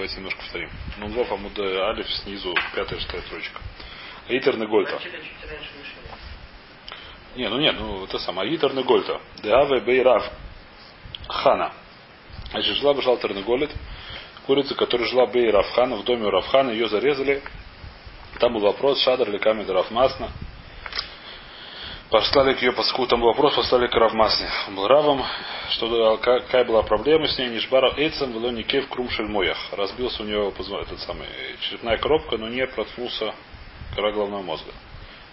Давайте немножко повторим. Нунвов Амуд Алиф снизу, пятая, шестая строчка. Аитер Негольта. Не, ну нет, ну это самое. Аитер Негольта. Деаве Бейрав Хана. Значит, жила бы Тернеголит, курица, которая жила Бей Равхана, в доме у Равхана, ее зарезали. Там был вопрос, Шадр или Камед Равмасна. Послали к ее поску, там был вопрос, послали к Равмасне. Он был Равом, что какая была проблема с ней, Нишбара Эйцем, было Нике в Крумшельмоях. Разбился у него этот самый черепная коробка, но не проткнулся кора головного мозга.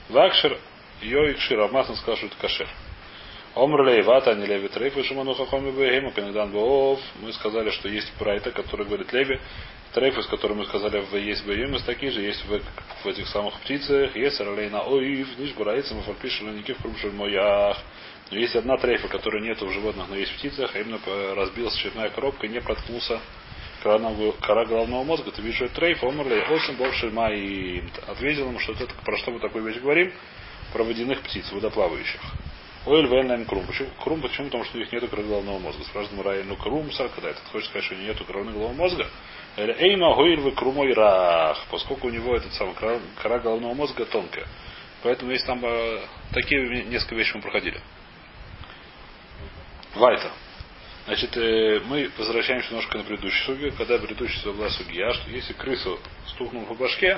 Вакшер, ее Икши, Равмасна сказал, что это кашер. Омр Лейвата, не Леви Трейф, и Шиману Хахоми Бегему, Пенедан Боов. Мы сказали, что есть Прайта, который говорит Леви. Трейфы, с которым мы сказали, в есть Бегемус, такие же есть в, в этих самых птицах. Есть Ралейна Оив, Ниш Бурайцем, Фальпиш, Леники в Крумшель Моях. Но есть одна трейфа, которой нет в животных, но есть в птицах, а именно разбилась черная коробка и не проткнулся кора головного мозга. Ты видишь, это трейф, омрли, осим, бовши, и ответил ему, что это про что мы такую вещь говорим, про водяных птиц, водоплавающих. Оэль Вэльнайн Крум. Почему? Крум, почему? Потому что у них нет коры головного мозга. Спрашивает Мурай, ну Крумса, когда этот хочет сказать, что у него нет крови головного мозга. Эйма Гойль вы Крумой Рах, поскольку у него этот самый кора головного мозга тонкая. Поэтому есть там э, такие несколько вещей мы проходили. Вайта. Значит, э, мы возвращаемся немножко на предыдущую сугию, когда предыдущая была сугия, что если крысу стукнул по башке,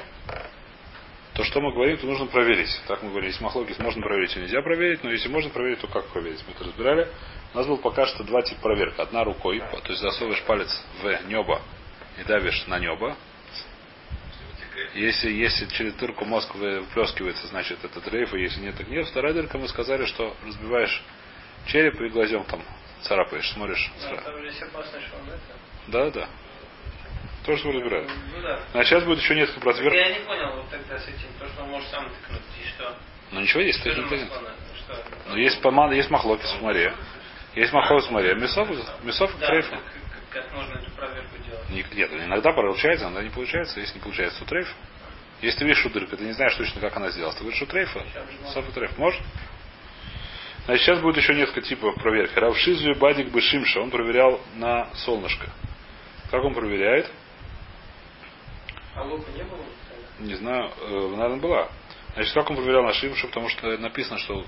то что мы говорим, то нужно проверить. Так мы говорили, если махлокис можно проверить и нельзя проверить, но если можно проверить, то как проверить? Мы это разбирали. У нас было пока что два типа проверок. Одна рукой, то есть засовываешь палец в небо и давишь на небо. Если, если через дырку мозг выплескивается, значит это дрейф, и если нет, так нет. Вторая дырка мы сказали, что разбиваешь череп и глазем там царапаешь, смотришь. Да, да. То, что вы разбирали. Ну, да. А сейчас будет еще несколько проверок. Я не понял вот тогда с этим, то, что он может сам тыкнуть, и что? Ну ничего есть, ты не понятно. Ну есть помада, есть махлоки с море. Есть махлоки с море. Мясов, мясов да, трейф. Как, как можно эту проверку Нет, иногда получается, иногда не получается. Если не получается, то трейф. Если ты видишь, дырка, ты не знаешь точно, как она сделала. Ты говоришь, что трейфа? Софа трейф. Может? Значит, сейчас будет еще несколько типов проверки. Равшизу Бадик Бышимша, он проверял на солнышко. Как он проверяет? А лука не было? Не знаю, э, наверное, была. Значит, как он проверял на Шимшу, потому что написано, что...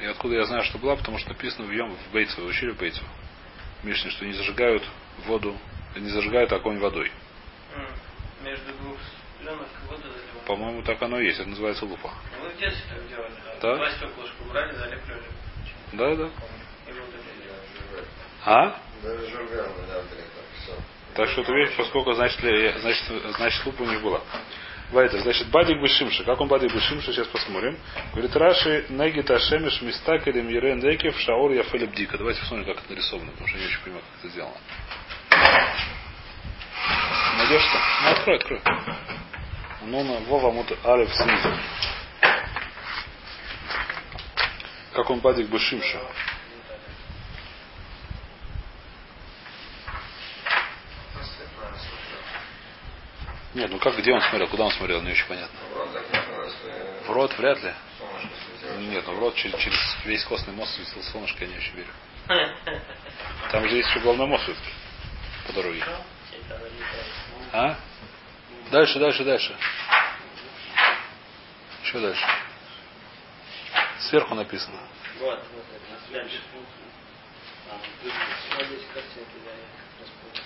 И откуда я знаю, что была, потому что написано в Йом в Бейцу, учили в Бейцу. Мишне, что не зажигают воду, не зажигают огонь водой. Между двух пленок воду заливают. По-моему, так оно и есть. Это называется лупа. Мы в детстве так делали. Да? Два стеклышка брали, залепливали. Да, да. А? Так что эту вещь, поскольку значит, значит, значит лупа у них была. Вайтер, значит, Бадик Бешимша. Как он Бадик Бешимша, сейчас посмотрим. Говорит, Раши Негит Ашемиш Мистакелем Ерен Декев Шаор Яфелеб Дика. Давайте посмотрим, как это нарисовано, потому что я не очень понимаю, как это сделано. Найдешь что? Ну, открой, открой. Ну, на Вова Мут Алев снизу. Как он Бадик Бешимша. Нет, ну как, где он смотрел, куда он смотрел, не очень понятно. В рот вряд ли. Нет, ну в рот через, через весь костный мозг светил солнышко, я не очень верю. Там же есть еще головной мозг по дороге. А? Дальше, дальше, дальше. Еще дальше. Сверху написано. Вот, вот, дальше.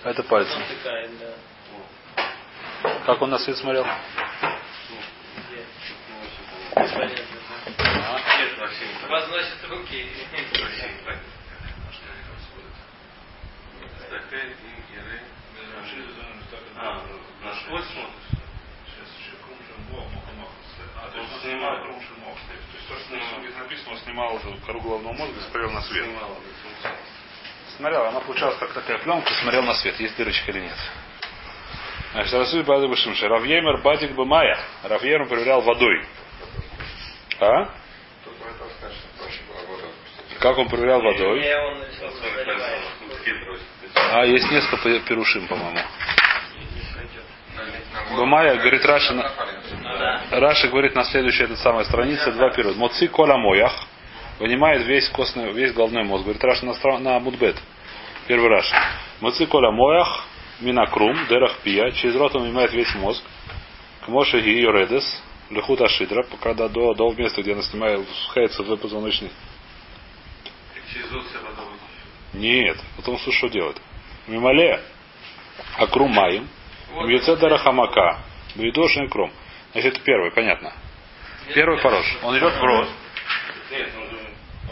Это пальцем. Как он на свет смотрел? Возносит руки. А, на швой смотришь? А, то есть он снимал То есть то, что написано, он снимал уже кору головного мозга и смотрел на свет. Смотрел, она получалась как такая пленка, смотрел на свет, есть дырочка или нет. Значит, Расуль Бады Башимша. Равьемер Бадик Бамая. Равьемер проверял водой. А? Как он проверял водой? А, есть несколько перушим, по-моему. Бамая, говорит Раша, Раша говорит на следующей этой самой странице два периода. Моци кола моях. Вынимает весь костный, весь головной мозг. Говорит Раша на, на Мудбет. Первый Раша. Моци кола моях минакрум, дерах пия, через рот он вынимает весь мозг. К Моше и Йоредес, лехут ашидра, когда до, до места, где она снимает, спускается в позвоночный. Нет, потом что, что делает? Мимале, акрум маем, Мьюце дарахамака, бейдошин кром. Значит, это первый, понятно. Первый порош. Он идет в рот. Нет,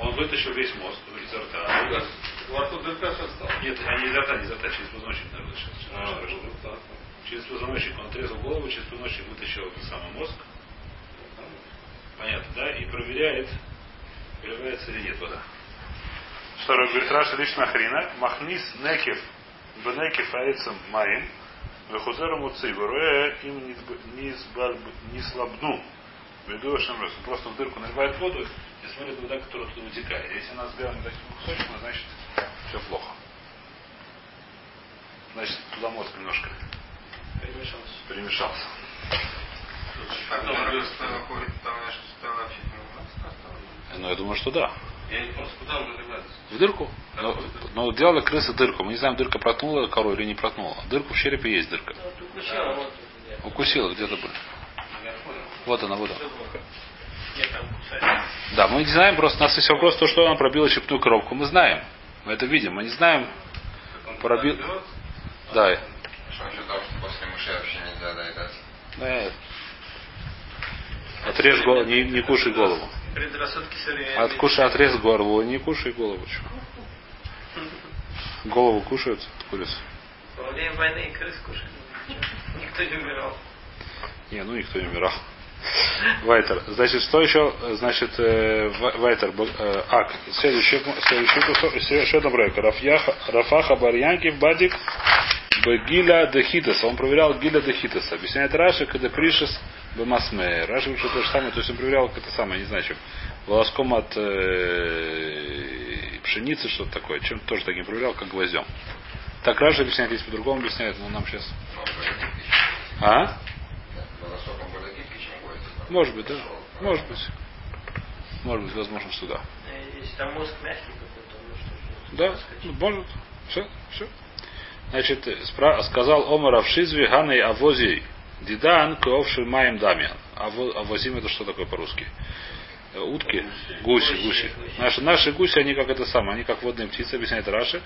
он вытащил весь мозг изо рта. Во рту дырка же осталась. Нет, а не изо рта, не изо рта, через позвоночник, наверное, сейчас. А. Через позвоночник он отрезал голову, через позвоночник вытащил этот самый мозг. Понятно, да? И проверяет, выливается или нет вода. Второй говорит, Раша лично хрена. Махнис некев, бенекев аэцем маим, вехузеру муцигуре им не слабну. Веду. Просто в дырку наливает воду и смотрит вода, которая оттуда вытекает. Если она взглянет таким кусочком, значит все плохо. Значит, туда мозг немножко Перемешался. перемешался. Ну, я думаю, что да. Я не понял, куда он наливается? В дырку? Но, но делала крыса дырку. Мы не знаем, дырка проткнула кору или не проткнула. Дырку в черепе есть дырка. Укусила, вот. Укусила где-то бы. Вот она, вот она. Нет, там кусать. Да, мы не знаем, просто у нас есть вопрос, то, что она пробила черепную коробку. Мы знаем. Мы это видим. Мы не знаем. Он Пробил- Да. Что насчет того, что после мышей вообще нельзя доедать? да. Отрежь голову, не, не кушай голову. Предрассудки современные. Откушай, отрез голову, не кушай голову. Голову кушают от курицы. Во время войны и крыс кушали. Никто не умирал. Не, ну никто не умирал. Вайтер. Значит, что еще? Значит, э, Ва- Вайтер. э, Ак. Следующий, следующий кусок. Еще одна проверка. Рафьяха, Рафаха Барьянки Бадик Гиля Дехитес. Он проверял Гиля Дехитеса. Объясняет Раши, когда пришес Бемасме. Раши что то же самое. То есть он проверял как это самое, не знаю, чем. Волоском от э, пшеницы, что-то такое. Чем тоже таким проверял, как гвоздем. Так Раши объясняет, есть по-другому объясняет, но нам сейчас. А? Может быть, да. Может быть. Может быть, возможно, что да. Если там мозг мягкий какой-то. Да, ну, может. Все, все. Значит, спра- сказал Омар Авшизве Ганой Авози Дидан Кеовши Маем Дамиан. Аво- Авозим это что такое по-русски? Э, Утки? Гуси, Гуси. Наши, наши гуси, они как это самое, они как водные птицы, объясняет Раши.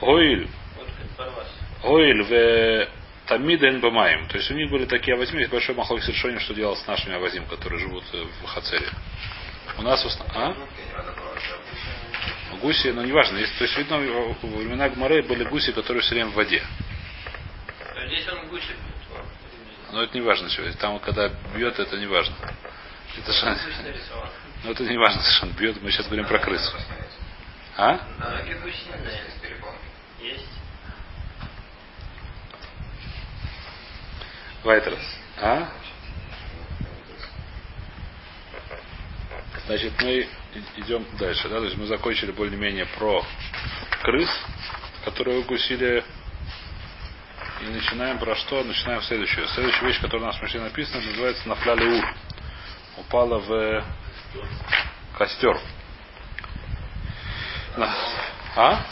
Гоиль. Гоиль в Тамиден Бамаем. То есть у них были такие авозим, есть большой махлок решение, что делал с нашими авозим, которые живут э, в Хацере. У нас основном... А? Гуси, ну неважно, есть, то есть видно, во времена Гмары были гуси, которые все время в воде. А Здесь он гуси. Но это не важно, что там, когда бьет, это не важно. Это Гусь нарисовал. ну, это не важно, совершенно бьет. Мы сейчас говорим про крысу. А? Есть. Вайтерс. А? Значит, мы идем дальше, да? То есть мы закончили более-менее про крыс, которые укусили. И начинаем про что? Начинаем следующую. Следующая вещь, которая у нас в Мишне написана, называется Нафляли Ур. Упала в костер. На- А?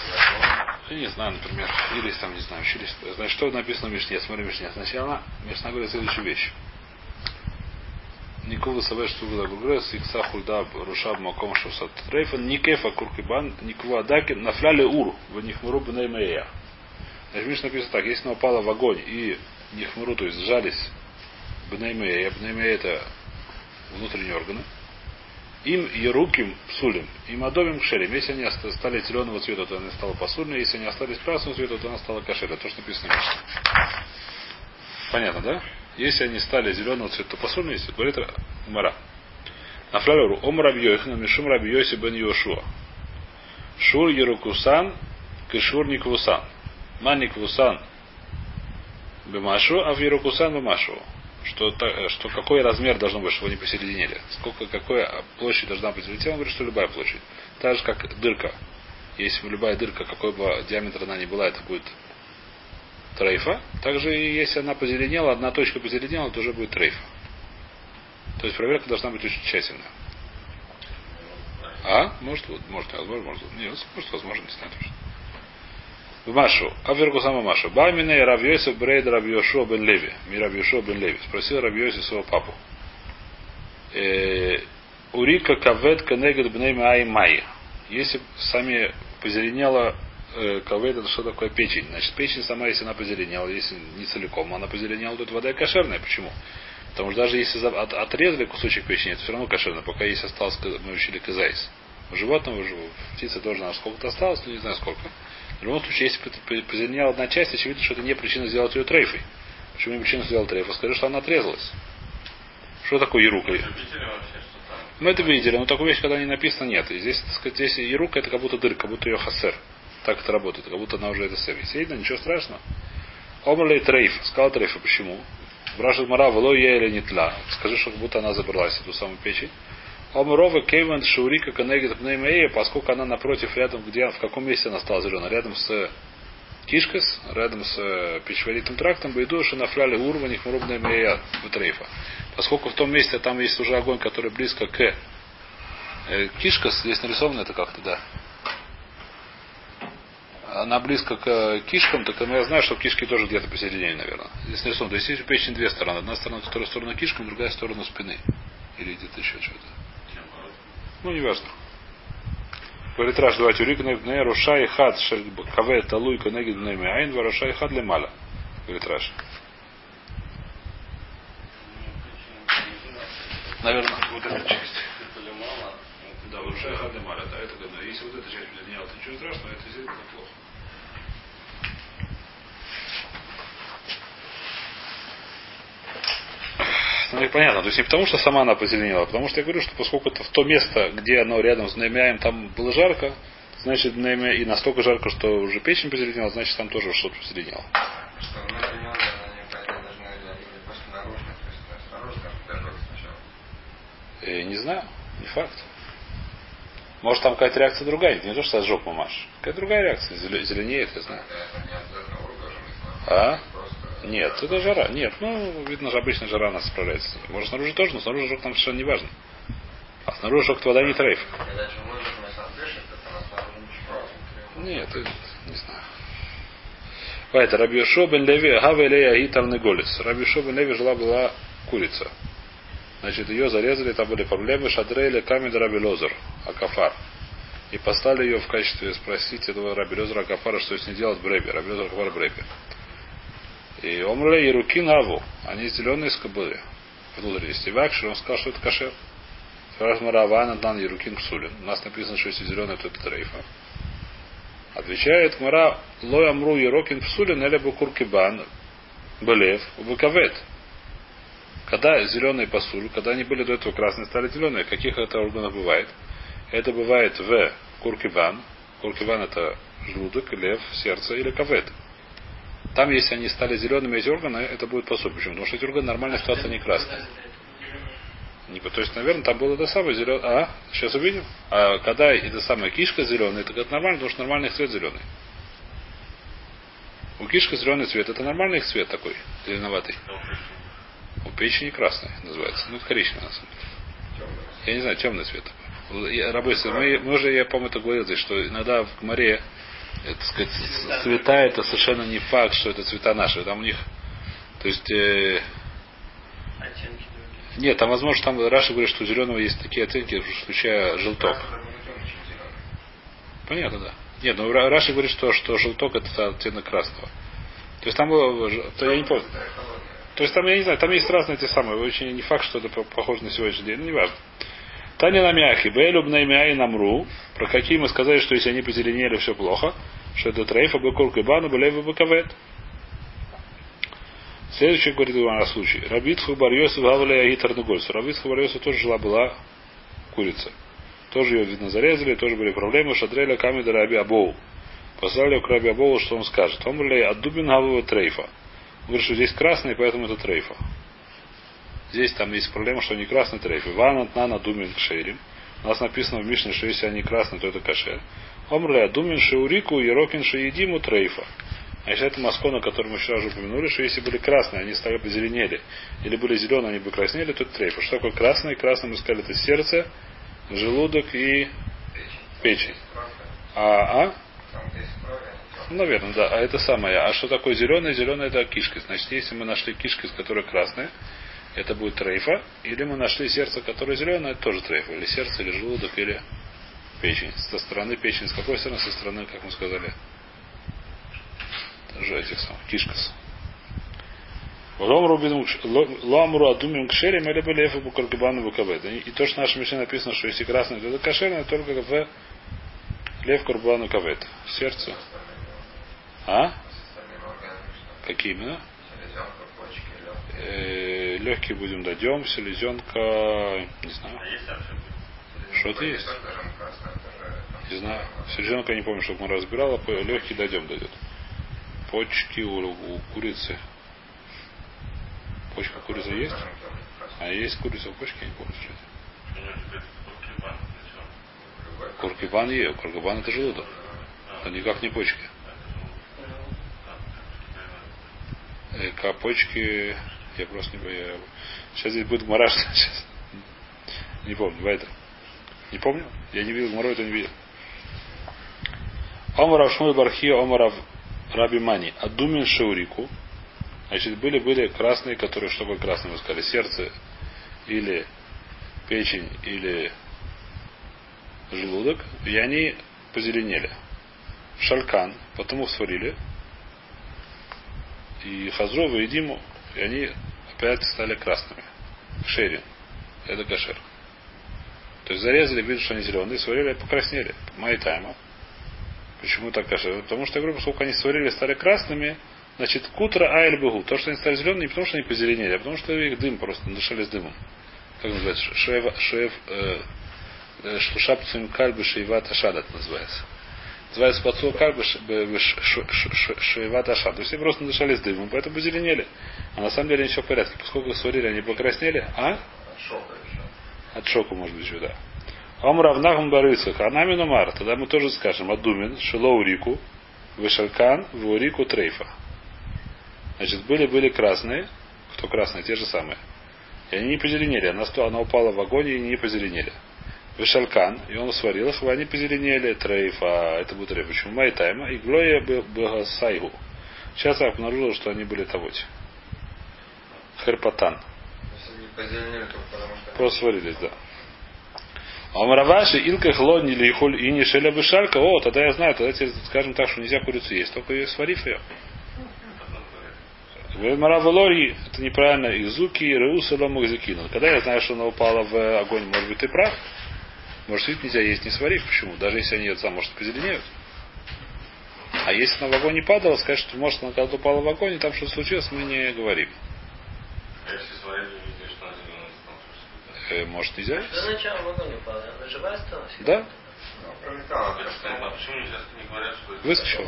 Я не знаю, например. Или там, не знаю, учились. Значит, что написано в Мишне? Смотри, Мишне. Сначала Мишна говорит следующую вещь. Никова Савеш Тугла Бугрес, Икса Хульда Рушаб Маком Шусат Трейфан, Никефа Куркибан, Никва Дакин, Нафляли Ур, в Нихмуру Бнеймея. Значит, Миш написано так, если она упала в огонь и Нихмуру, то есть сжались Бнеймея, Бнеймея это внутренние органы, им еруким псулим, им адовим кшерим. Если они стали зеленого цвета, то она стала посульной. Если они остались красного цвета, то она стала кошерой. То, что написано. Понятно, да? Если они стали зеленого цвета, то посульные, если говорит Мара. Нафляру Ом Раби Йохна, Мишум Раби Йоси бен Йошуа. Шур Ерукусан, Кишур Никвусан. Ман Никвусан Бемашу, а в Ерукусан Бемашу. Что, что какой размер должен быть, чтобы они посерединили. Сколько, какая площадь должна быть взлетела, он говорит, что любая площадь. Так же, как дырка. Если любая дырка, какой бы диаметр она ни была, это будет трейфа. Также если она позеленела, одна точка позеленела, то уже будет трейфа. То есть проверка должна быть очень тщательная. А? Может, вот, может, возможно, может. Нет, может, возможно, не знаю точно. В Машу. Авергу сама Машу. Бамине Равьёсев Брейд Равьёшо бен Леви. Ми Равьёшо бен Леви. Спросил Равьёсев своего папу. Э, Урика кавет канегет бней ай май. Если сами позеленела э, кавет, это что такое печень? Значит, печень сама, если она позеленела, если не целиком, она позеленела, то это вода кошерная. Почему? Потому что даже если от, отрезали кусочек печени, это все равно кошерно, пока есть осталось, мы учили казайс. У животного, у птицы тоже на сколько-то осталось, но не знаю сколько. В любом случае, если позеленела одна часть, очевидно, что это не причина сделать ее трейфой. Почему не причина сделать трейфу? Скажи, что она отрезалась. Что такое ерука? Мы это видели, но такую вещь, когда не написано, нет. И здесь, так сказать, здесь ерука это как будто дырка, как будто ее хасер. Так это работает, как будто она уже это сэр. Видно, ничего страшного. Омрлей трейф. Сказал трейфа. Почему? Спрашивает Мара, вело я или не тла. Скажи, что как будто она забралась, эту самую печень. Омрова Кейвен Шурика Конегит Пнеймея, поскольку она напротив, рядом, где, в каком месте она стала зеленой? Рядом с Кишкас, рядом с э, пищеварительным трактом, Байду, Шинафляли Урва, Нихмурубная Мея Трейфа. Поскольку в том месте там есть уже огонь, который близко к э, Кишкас, здесь нарисовано это как-то, да. Она близко к э, кишкам, так я знаю, что кишки тоже где-то посередине, наверное. Здесь нарисовано. То есть есть у печени две стороны. Одна сторона, которая сторона кишкам, другая сторона спины. Или где-то еще что-то. Ну, не важно. Говорит Раш, давайте урикнев не рушай хад шель каве талуй конегид неми айн варушай хад лемаля. Говорит. Наверное, вот эта часть. Да, варушай хад лемаля. Да, это годно. Если вот эта часть бледнела, то ничего страшного, это действительно плохо. Ну, понятно. То есть не потому, что сама она позеленела, а потому что я говорю, что поскольку это в то место, где оно рядом с Неймяем, там было жарко, значит, Неймя и настолько жарко, что уже печень позеленела, значит, там тоже что-то позеленело. Я не знаю, не факт. Может там какая-то реакция другая, не то, что сожжет мамаш. Какая другая реакция, зеленеет, я знаю. А? Нет, это жара. Нет, ну, видно же, обычная жара нас справляется. Может, снаружи тоже, но снаружи жок нам совершенно не важно. А снаружи жок вода не трейф. Нет, это, не знаю. Поэтому Рабиошо бен Леви Гавелея Гитар Неголис. Рабиошо бен Леви жила была курица. Значит, ее зарезали, там были проблемы. Шадрейли Камед Раби Лозер, Акафар. И послали ее в качестве спросить этого Раби Лозера Акафара, что с ней делать Бребе. Раби Лозер Акафар Бребе. И омрли и руки наву. Они зеленые с кобылы. Есть. И вакшир, он сказал, что это кашер. Мараван, Аднан, Ерукин, Псулин. У нас написано, что если зеленый, то это трейфа. Отвечает Мара, Лой Амру Ерокин Псулин, или Букуркибан, Белев, Букавет. Когда зеленые пасуль, когда они были до этого красные, стали зеленые. Каких это органов бывает? Это бывает в куркиван. Куркиван это желудок, лев, сердце или кавет. Там, если они стали зелеными эти органы, это будет посуд. Почему? Потому что эти органы нормальная ситуация не красная. Не, то есть, наверное, там было это самое зеленое. А, сейчас увидим. А когда это самая кишка зеленая, это как нормально, потому что нормальный цвет зеленый. У кишка зеленый цвет, это нормальный их цвет такой, зеленоватый. У печени красный называется. Ну, коричневый на самом деле. Я не знаю, темный цвет. Рабы, мы, мы уже, я помню, это говорил что иногда в море это, сказать, цвета это совершенно не факт, что это цвета наши. Там у них, то есть, э, нет, там возможно, там Раша говорит, что у зеленого есть такие оттенки, включая желток. Понятно, да. Нет, но Раша говорит, что, что желток это оттенок красного. То есть там было, то я не помню. То есть там, я не знаю, там есть разные те самые. Очень не факт, что это похоже на сегодняшний день, но не важно. Таня намяхи, бэлюб и намру, про какие мы сказали, что если они позеленели, все плохо, что это трейфа бекур кибану бэлэвы бекавет. Следующий говорит на случай. Рабитху барьосу гаваля агитар нагольсу. Рабитху барьосу тоже жила была курица. Тоже ее, видно, зарезали, тоже были проблемы. Шадреля камеда раби абоу. Послали к раби абоу, что он скажет. Он были аддубин гавова трейфа. Говорит, что здесь красный, поэтому это трейфа. Здесь там есть проблема, что они красный трейф. Иван на думин кшерим. У нас написано в Мишне, что если они красные, то это кашер. Омрля думин шеурику ерокин шеедиму трейфа. Значит, это маскона, который мы вчера уже упомянули, что если были красные, они стали позеленели, или были зеленые, они бы краснели, то это трейфа. Что такое красный? Красным мы сказали, это сердце, желудок и печень. А, а? Ну, наверное, да. А это самое. А что такое зеленое? Зеленое это кишки. Значит, если мы нашли кишки, которые красные, это будет трейфа. Или мы нашли сердце, которое зеленое, это тоже трейфа. Или сердце, или желудок, или печень. Со стороны печени. С какой стороны? Со стороны, как мы сказали, тоже этих самых, кишкас. Ламру адумим кшерим или были эфы букаргабану букабет. И то, что в нашей мишне написано, что если красное, то это кошерное, только в лев курбану кавет. Сердце. А? Какие именно? Э, легкие будем дойдем, селезенка, не знаю. Что-то есть? Не знаю. Селезенка не помню, чтобы мы разбирала. Легкий дойдем дойдет. Почки у, у курицы. Почка курица есть? А есть курица в почке, я не помню, что это. Куркибан ее. Куркибан это желудок. Это никак не почки. Э, почки я просто не я... Сейчас здесь будет мараш. Сейчас. Не помню, Вайдер. Не помню? Я не видел Гмару, это не видел. Омарав Шмуль Бархи, Омарав Раби Мани. Адумин Шаурику. Значит, были, были красные, которые, что такое красные, мы сказали, сердце или печень, или желудок, и они позеленели. Шалькан, потом их сварили, и Хазрова и Диму, и они опять стали красными. Шерин. Это кашер. То есть зарезали, видят, что они зеленые, сварили, покраснели. Майтайма. Почему так кашер? Потому что я говорю, поскольку они сварили, стали красными, значит, кутра айль бегу. То, что они стали зелеными, не потому что они позеленели, а потому что их дым просто дышали с дымом. Как называется? Шеев, шеев, э, э шлушапцем кальбы шейвата шадат называется. Называется пацу кальбы шейвата шадат. То есть они просто дышали с дымом, поэтому позеленели. А на самом деле все в порядке. Поскольку сварили, они покраснели, а? От шока, может быть, еще, да. Ом равнахм барыцах, а нами номар. Тогда мы тоже скажем, адумин, шилоурику, вышалкан, вурику трейфа. Значит, были-были красные. Кто красные? Те же самые. И они не позеленели. Она, она упала в огонь и не позеленели. Вишалкан, и он сварил их, и они позеленели. Трейфа, это будет трейф. Почему? Майтайма. И глоя был сайгу. Сейчас я обнаружил, что они были того. Херпатан. Просто сварились, да. А Омраваши, Илка Хлони или Ихуль и не Шеля Бышалька, о, тогда я знаю, тогда тебе скажем так, что нельзя курицу есть, только ее сварив ее. Маравалори, это неправильно, Изуки, Реуса, Ломагзикину. Когда я знаю, что она упала в огонь, может быть, ты прав. Может, ведь нельзя есть, не сварив. Почему? Даже если они это может, позеленеют. А если она в огонь не падала, сказать, что может она когда упала в огонь, и там что-то случилось, мы не говорим. Э, Может, нельзя? Что начало в огонь упала? Она живая осталась? Да. Ну, пролетала. А почему нельзя не говорят, что это... Что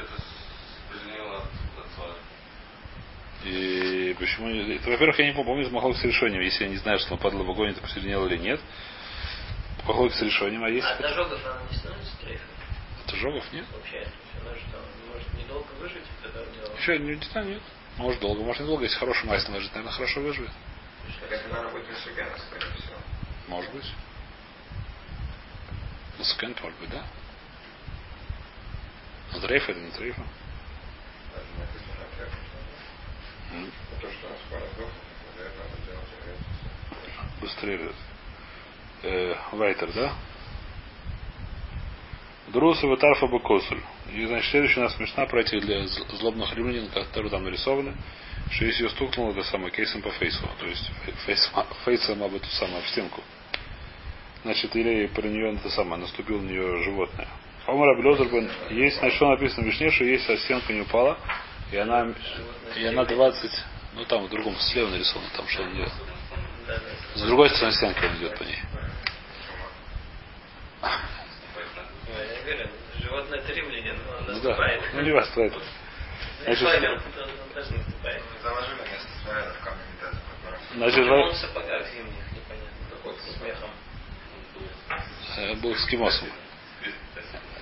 это от свара? И почему... Это, во-первых, я не помню, помню с решением, если я не знаю, что он падал в огонь, это позеленело или нет. Махлок с решением, а есть... А от ожогов она не становится трейфом? От ожогов нет? Вообще, она же там может недолго выжить, когда у нее... Еще не, не знаю, нет. Может долго, может недолго. Если хороший мастер выжить, наверное, хорошо выживет. Это надо будет Мисугена, скорее всего. Может быть. Мисуген, может быть, да? Но трейфа или надо делать Быстрее. Э, Вайтер, да? Друса Ватарфа Бакосуль. И, значит, следующая у нас смешна про этих для злобных римлян, которые там нарисованы, что если ее стукнуло, это самое кейсом по фейсу. То есть фейсом, об эту самую об стенку. Значит, или про нее это самое, наступил на нее животное. Омар Аблезербен, есть, значит, что написано в Вишне, что если стенка не упала, и она, и она 20, ну там в другом, слева нарисовано, там что он идет. С другой стороны стенки он идет по ней. Животное это римляне, но он ну, да. Ну не вас это. Значит, Значит, он в сапогах зимних, непонятно, с смехом. Э, был эскимосом.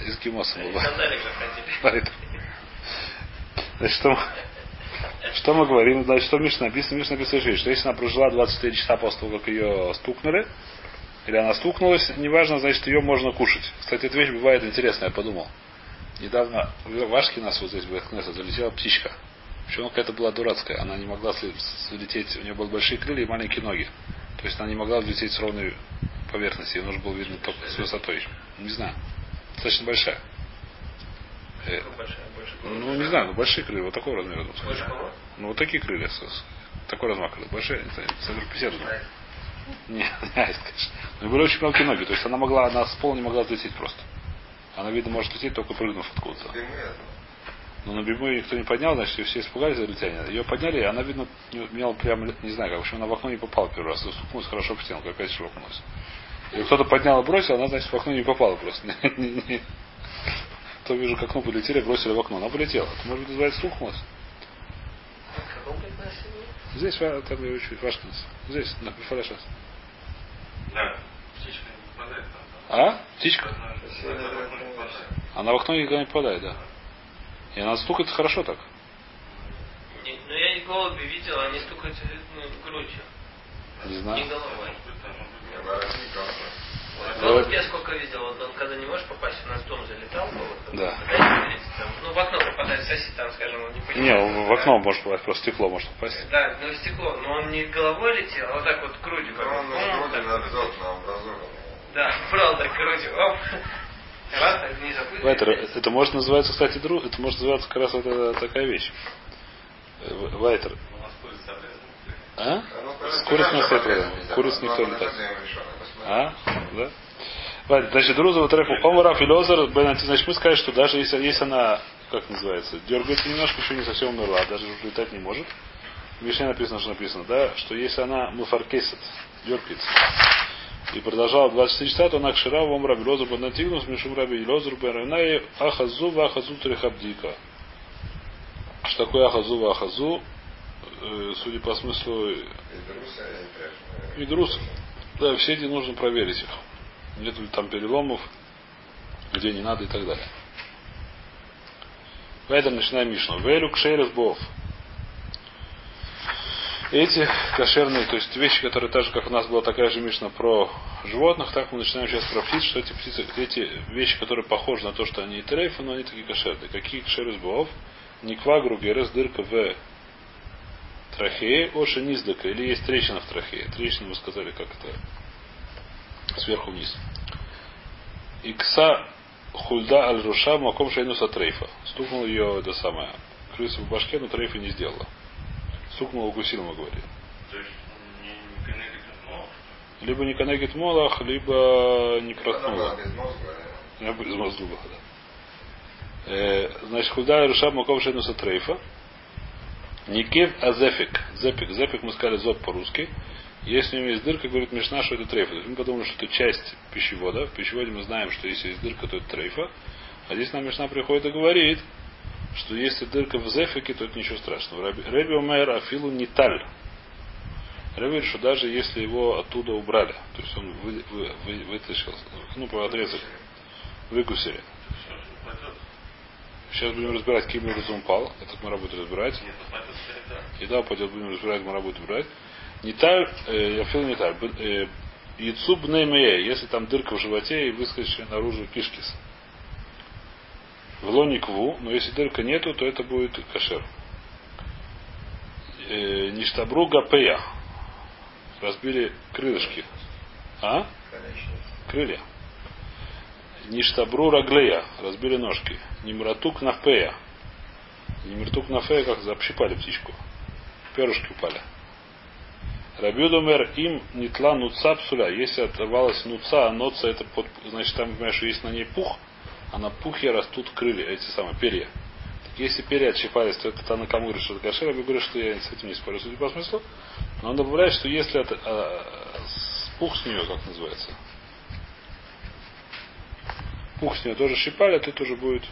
Эскимосом был. Поэтому. Значит, что, что мы говорим? Значит, что Миша написано? Миша написано, что если она прожила 24 часа после того, как ее стукнули, или она стукнулась, неважно, значит, ее можно кушать. Кстати, эта вещь бывает интересная, я подумал. Недавно в Вашке нас вот здесь в Бэткнесса залетела птичка. Причем какая-то была дурацкая. Она не могла слететь, у нее были большие крылья и маленькие ноги. То есть она не могла взлететь с ровной поверхности. Ее нужно было видно только с высотой. Не знаю. Достаточно большая. Э, ну, не знаю, ну, большие крылья, вот такого размера. Ну, вот такие крылья. Такой размах крылья. Большие, не знаю, сантиметров 50 знаю. Не, не айс, конечно. Но были очень мелкие ноги. То есть она могла, она с пола не могла взлететь просто. Она, видно, может лететь, только прыгнув откуда-то. Я. Но на бегу ее никто не поднял, значит, ее все испугались за летяние. Ее подняли, и она, видно, не- имела прямо, не знаю, как, в общем, она в окно не попала первый раз. Стукнулась хорошо в стенку, опять шлепнулась. И кто-то поднял и бросил, она, значит, в окно не попала просто. Не- не- То вижу, к окну полетели, бросили в окно. Она полетела. Это, может быть, называется стукнулась. Здесь, ва- там ее чуть Вашкинс. Здесь, на Фалешас. Да, птичка не попадает там. А? Птичка? Она не не. Она в окно никогда не попадает, да. И она стукает хорошо так. Не, ну я и голуби видел, они стукают ну, грудью, Не не знаю. головой. Я воротником. Вот голубь я сколько видел, вот он когда не можешь попасть, у нас дом залетал голубь, Да. там, ну в окно попадает сосед, там, скажем, он не Не, понимает. в окно может попасть, просто стекло может попасть. Да, ну стекло, но он не головой летел, а вот так вот грудью. Но он ну, вроде так. над окном образован. Да, брал так грудью, оп. Раз, так не забыл. Вайтер, это может называться, кстати, дру, это может называться как раз вот эта такая вещь. Э, Вайтер. А? Ну, С куриц на нельзя. Куриц никто не так. А? Да? Вайтер, значит, Друзова трефу Омара Филозер, значит, мы сказали, что даже если, если она, как называется, дергается немножко, еще не совсем умерла, даже уже летать не может. В Мишне написано, что написано, да, что если она муфаркесет, дергается, и продолжала 24 часа, то она кшира в омра билозу баднатигнус, мишум раби илозу бэрэнай ахазу ва ахазу трехабдика. Что такое ахазу ва ахазу? Э, Судя по смыслу, Из Бруса и Треф. Медрус, да, все эти нужно проверить их. Нет ли там переломов, где не надо и так далее. Поэтому начинаем Мишну. Велю кшерес бов. Эти кошерные, то есть вещи, которые так же, как у нас была такая же Мишна про животных, так мы начинаем сейчас про птиц, что эти птицы, эти вещи, которые похожи на то, что они и трейфы, но они такие кошерные. Какие кшерес бов? Никва гругерес дырка в трахее, оши низдыка, или есть трещина в трахее. Трещина, мы сказали, как это сверху вниз. Икса хульда аль руша маком шейнуса трейфа. Стукнул ее это самое. Крыса в башке, но трейфа не сделала. Стукнула, укусила, мы говорили. Либо не коннегит молах, либо не Она проснула. была без мозга. Я бы из мозга была, да. Э, значит, худа и руша маком шейнуса трейфа. Никев азефик. Зепик. Зепик мы сказали зоб по-русски. Если у него есть дырка, говорит Мишна, что это трейфа. То есть мы подумали, что это часть пищевода. В пищеводе мы знаем, что если есть дырка, то это трейфа. А здесь нам Мишна приходит и говорит, что если дырка в зефике, то это ничего страшного. Реби Омер Афилу Ниталь. Реби говорит, что даже если его оттуда убрали, то есть он вы, вы, вы- вытащил, ну, выкусили. все, что пойдет. Сейчас будем разбирать, каким образом упал. Этот мара будет разбирать. Нет, ну пойдет всегда. Еда упадет, будем разбирать, мара будет разбирать. Не та, э, я фил не та. Э, Яйцу бнеймее, если там дырка в животе и выскочили наружу кишкис. В лоникву, но если дырка нету, то это будет кашер. Э, Ништабру гапея. Разбили крылышки. А? Крылья. Ништабру раглея. Разбили ножки. Нимратук нафея. Нимратук нафея, как общипали птичку. Перышки упали. Рабюдомер им нитла нуца псуля. Если оторвалась нуца, а ноца это под, значит там, понимаешь, есть на ней пух, а на пухе растут крылья, эти самые перья. Так если перья отщипались, то это Танакам говорит, что это кашер, я говорю, что я с этим не спорю, судя по смыслу. Но он добавляет, что если от, а, пух с нее, как называется, пух с нее тоже щипали, то это уже будет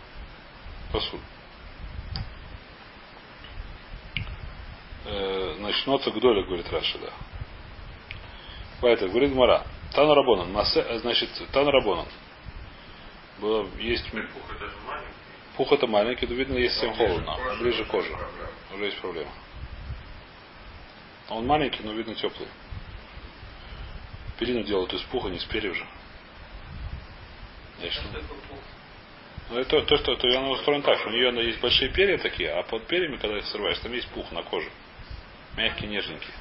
посуд. Э, значит, ноца гдоля, говорит Раша, да. Поэтому, говорит Мара. Тану Рабонан. Э, значит, Тану Рабонан. Было, есть Пух это маленький. пух это но видно, есть всем холодно. Ближе к коже. Проблема. Уже есть проблема. Он маленький, но видно теплый. Перину делают из пуха, не из перьев же. Значит, Что такое пух? Ну, это то, что то, она устроена так, что у нее есть большие перья такие, а под перьями, когда их срываешь, там есть пух на коже. Мягкий, нежненький.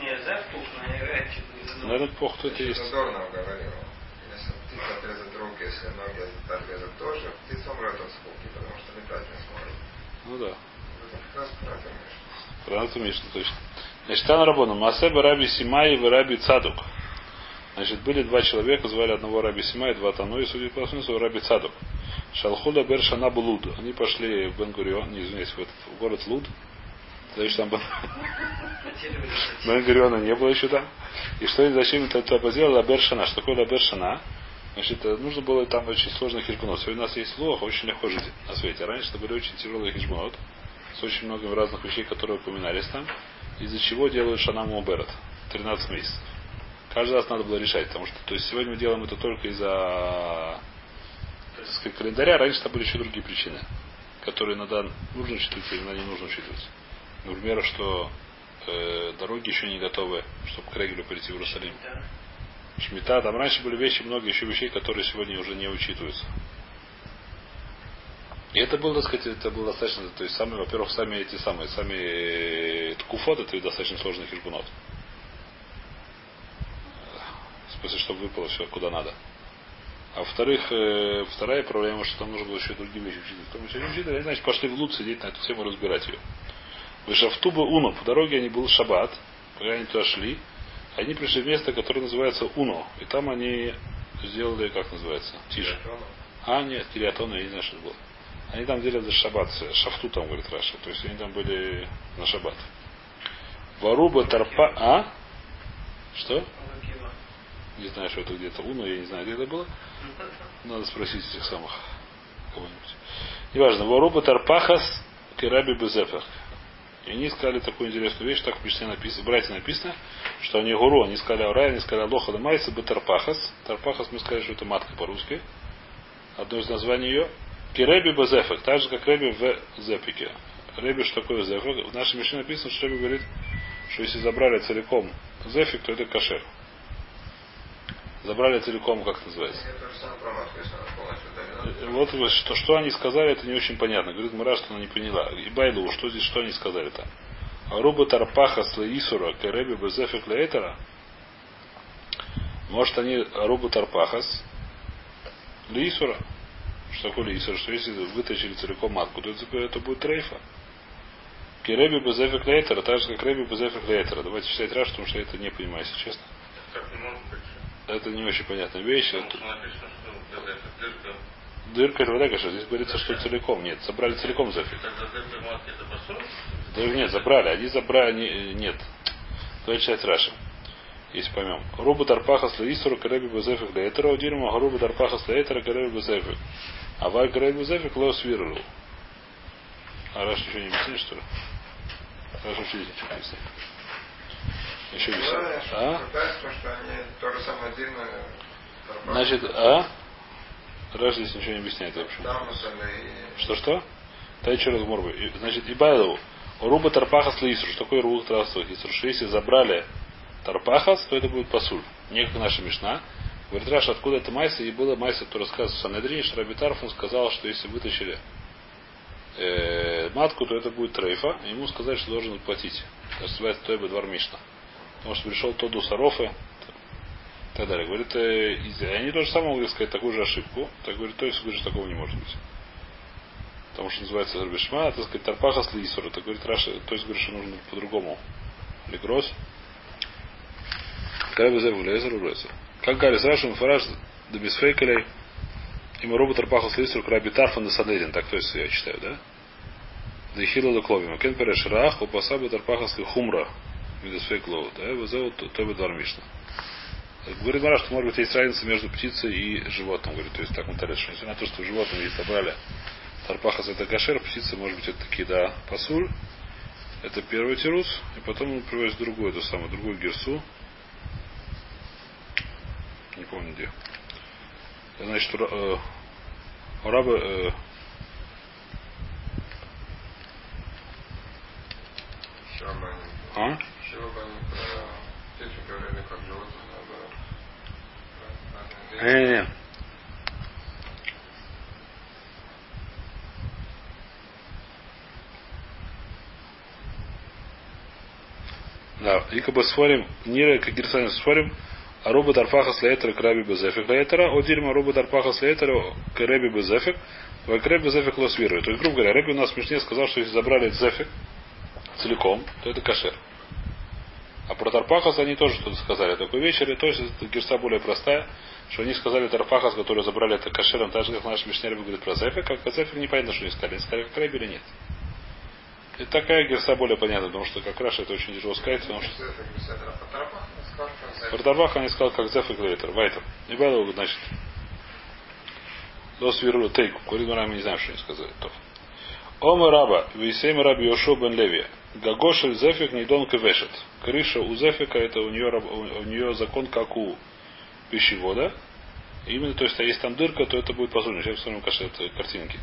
Не, за пух, наверное, Но этот пух тут Еще есть. Задорнов говорил, если птица отрезать руки, если ноги отрезать тоже, птица умрет от скуки, потому что летать не сможет. Ну да. Это как раз Мишна. Точно. Значит, Тан Рабону, Масеба Раби Симай и Раби Цадук. Значит, были два человека, звали одного Раби Симай, два Тану, и судя по смыслу Раби Цадук. Шалхуда Бершана Булуд. Они пошли в Бенгурион, не извиняюсь, в, этот, в город Луд. Значит, там Бен- Хотели бы летать. Бенгуриона не было еще там. И что они зачем это туда сделали? Лабершана. Что такое Лабершана? Значит, э, нужно было там очень сложный хижбонот. Сегодня у нас есть лох, очень легко жить на свете. А раньше это были очень тяжелые хижбонот с очень много разных вещей, которые упоминались там, из-за чего делают шанам уберет 13 месяцев. Каждый раз надо было решать, потому что то есть сегодня мы делаем это только из-за сказать, календаря, раньше там были еще другие причины, которые иногда нужно учитывать, а иногда не нужно учитывать. Например, что э, дороги еще не готовы, чтобы к Регелю прийти в Иерусалим. Шмита, там раньше были вещи, много еще вещей, которые сегодня уже не учитываются. И это было, так сказать, это было достаточно, то есть самые, во-первых, сами эти самые, сами э, ткуфот, это достаточно сложный хижбунот. В смысле, чтобы выпало все куда надо. А во-вторых, э, вторая проблема, что там нужно было еще другие вещи учитывать. Потому что они они, значит, пошли в Луд сидеть на эту тему и разбирать ее. Вышавтуба Уно. По дороге они был шаббат. Когда они туда шли, они пришли в место, которое называется Уно. И там они сделали, как называется? Тише. А, нет, Кириатона, я не знаю, что это было. Они там делали шаббат, шафту там, говорит Раша. То есть они там были на шаббат. Варуба Тарпа... А? Что? Не знаю, что это где-то Уно, я не знаю, где это было. Надо спросить этих самых кого-нибудь. Неважно. Варуба Тарпахас Кераби Безефах. И они сказали такую интересную вещь, так в Мишне написано, братья написано, что они гуру, они сказали Аура, они сказали Алоха Дамайса Бетарпахас. Тарпахас мы сказали, что это матка по-русски. Одно из названий ее. Кереби Безефек, так же, как Реби в Зепике. Реби, что такое Зефек? В нашей Мишне написано, что Реби говорит, что если забрали целиком Зефик, то это кашер. Забрали целиком, как это называется? Вот что, что они сказали, это не очень понятно. Говорит Мара, что она не поняла. И Байлу, что здесь, что они сказали там? Руба Тарпаха Слаисура Кереби Безефик Лейтера. Может они Руба Тарпахас Лисура. Что такое Лисура? Что если вытащили целиком матку, то это, это будет трейфа. Кереби Безефик Лейтера, так же как Реби Безефик Лейтера. Давайте читать раз, потому что я это не понимаю, если честно. Так не может быть. Это не очень понятная вещь. Это- написано, что это дырка. Это вода, конечно. Здесь говорится, что целиком. Нет, собрали целиком посол? Да нет, забрали. Они забрали, они, нет. Давайте читать Раши. Если поймем. Руба Тарпахас Лаисура Кареби Базефик Лейтера, Удирма Руба Тарпахас Лейтера Кареби Базефик. А Вай Кареби Базефик Леос Вирру. А Раши еще не объяснили, что ли? Раши учили ничего не объяснили. Еще объяснили. что А? Значит, а? Раши здесь ничего не объясняет вообще. И... Что-что? Дай еще раз Морбы. И, Значит, Ибайлову. Руба Тарпахас Лисру. Что такое Руба Тарпахас Лисру? Если забрали Тарпахас, то это будет пасуль. Не как наша Мишна. Говорит, Раш, откуда это майса? И было майса, кто рассказывает в Санедрине, что Раби Тарфун сказал, что если вытащили э, матку, то это будет трейфа. И ему сказали, что должен платить. Это называется Тойба Двор Мишна. Потому что пришел Тоду Сарофе, и так далее. Говорит, э, из- они тоже самое могли сказать такую же ошибку. Так говорит, то есть говорит, такого не может быть. Потому что называется Рабишма, так сказать, Тарпаха с Лисура. Это говорит Раша, то есть говорит, что нужно по-другому. Легрос. Карабе Зеву Лезер Лезер. Как говорит Раша, Мфараш Дебисфейкелей. Ему робот Тарпаха с Лисура Краби Тарфан де Садерин. Так то есть я читаю, да? Дехила до Кловима. Кен Переш Рах, Упасаба Тарпаха с Хумра. Видесфейклоу. Да, Везеу Тобе Двармишна. Говорит Мара, что может быть есть разница между птицей и животным. Говорит, то есть так мы что несмотря на то, что в животном есть собрали Тарпахас это кашер, птица может быть это таки да пасуль. Это первый тирус. И потом он приводит другую, эту самую, другую герсу. Не помню где. Значит, э, у раба, э, а? Э, Да, Икаба Сфарим, Нира Кагирсани Сфарим, а робот Арфаха Слейтера Краби Безефик Лейтера, а о дерьмо робот Арфаха Слейтера Краби Безефик, Вайкраби Безефик Лосвирует. То есть, грубо говоря, Рэби у нас в Мишне сказал, что если забрали Зефик целиком, то это кашер. А про Тарпахас они тоже что-то сказали. Такой вечер, и то есть это герса более простая, что они сказали Тарпахас, которые забрали это кашером, так же, как наш Мишнер говорит про Зефик, как про Зефик непонятно, что они сказали. Они сказали, как Рэби или нет. Это такая герса более понятна, потому что как Раша это очень тяжело сказать, потому что про Тарпаха они сказали, как Зефик Лейтер. Вайтер. Не было, значит, до свиру тейку. Курит мы не знаем, что они сказали. Ома раба, висем раби Йошо бен Леви. Гагошель зефик не дон квешет. Крыша у зефика это у нее, у нее закон как у пищевода. Именно, то есть, если там дырка, то это будет посудина. Сейчас посмотрим кашет картинки.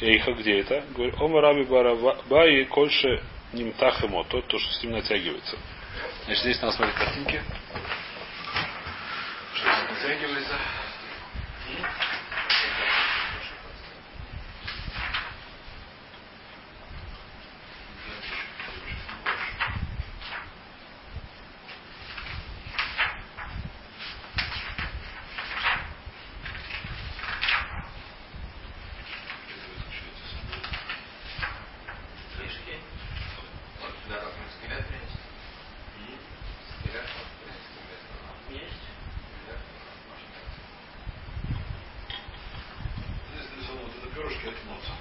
Эйха, где это? Говорит, Ома раби барабаи кольше нимтахемо. Тот, то, что с ним натягивается. Значит, здесь надо смотреть картинки. Что здесь натягивается. Книжки. Да, как мы скелет принести. Скелет может принести вместо нас. Есть. Скелет может Здесь нарисовано вот это перышки от носа.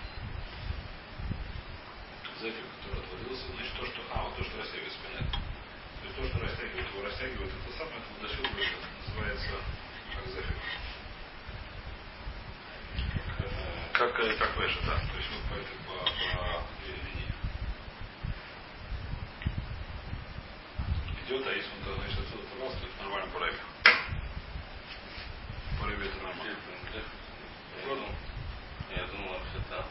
Зефик, который отвалился, значит то, что. А, вот то, что растягивается, понятно. То есть то, что растягивает, его растягивает, это самое, это водошиловый, это называется как зефик. Как, э, как вэша, да. То есть вот по этой по, по линии. Идет, а если он то, значит, отсюда оторвался, то это нормально по рэбе. По рэбе это нормально. Понял? Я думал, вообще там.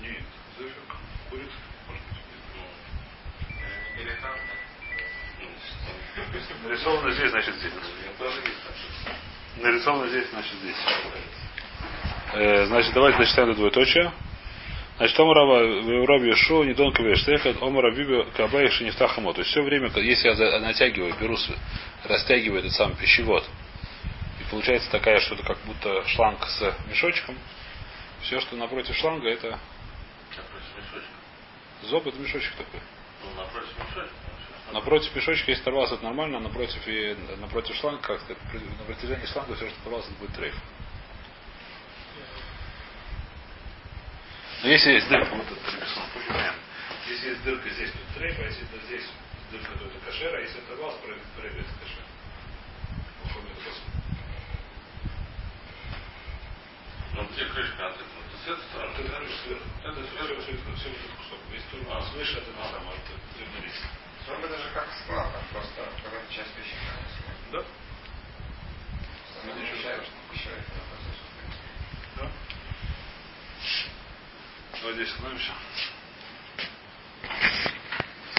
Нет, зефик курит, может быть. принести. Или там, Нарисовано здесь, значит здесь. Нарисовано здесь, значит здесь. Э, значит, давайте дочитаем до двоеточия. Значит, Омара Раби Йошуа не дон кавеш. Омара Биби Кабай Шинифтахамо. То есть все время, если я натягиваю, беру, растягиваю этот самый пищевод, и получается такая что-то как будто шланг с мешочком, все, что напротив шланга, это Напротив мешочка. зоб, это мешочек такой. Ну, напротив мешочка. Напротив мешочка, если оторвался, это нормально, а напротив, и, напротив шланга, как сказать, при- на протяжении шланга все, что оторвалось, это будет трейф. Но если есть дырка, вот это написано, понятно. Если есть дырка здесь, то трейф, а если это здесь дырка, то это кашер, а если оторвался, форме это посуд. Ну, где крышка от этого? То с этой стороны? Это сверху. Все, все, этот кусок. Если А. свыше, это на самом это Зомби даже как склад, а просто какая-то часть пищи. Да? Мы не считаем, что пищевая Да. Давай здесь остановимся.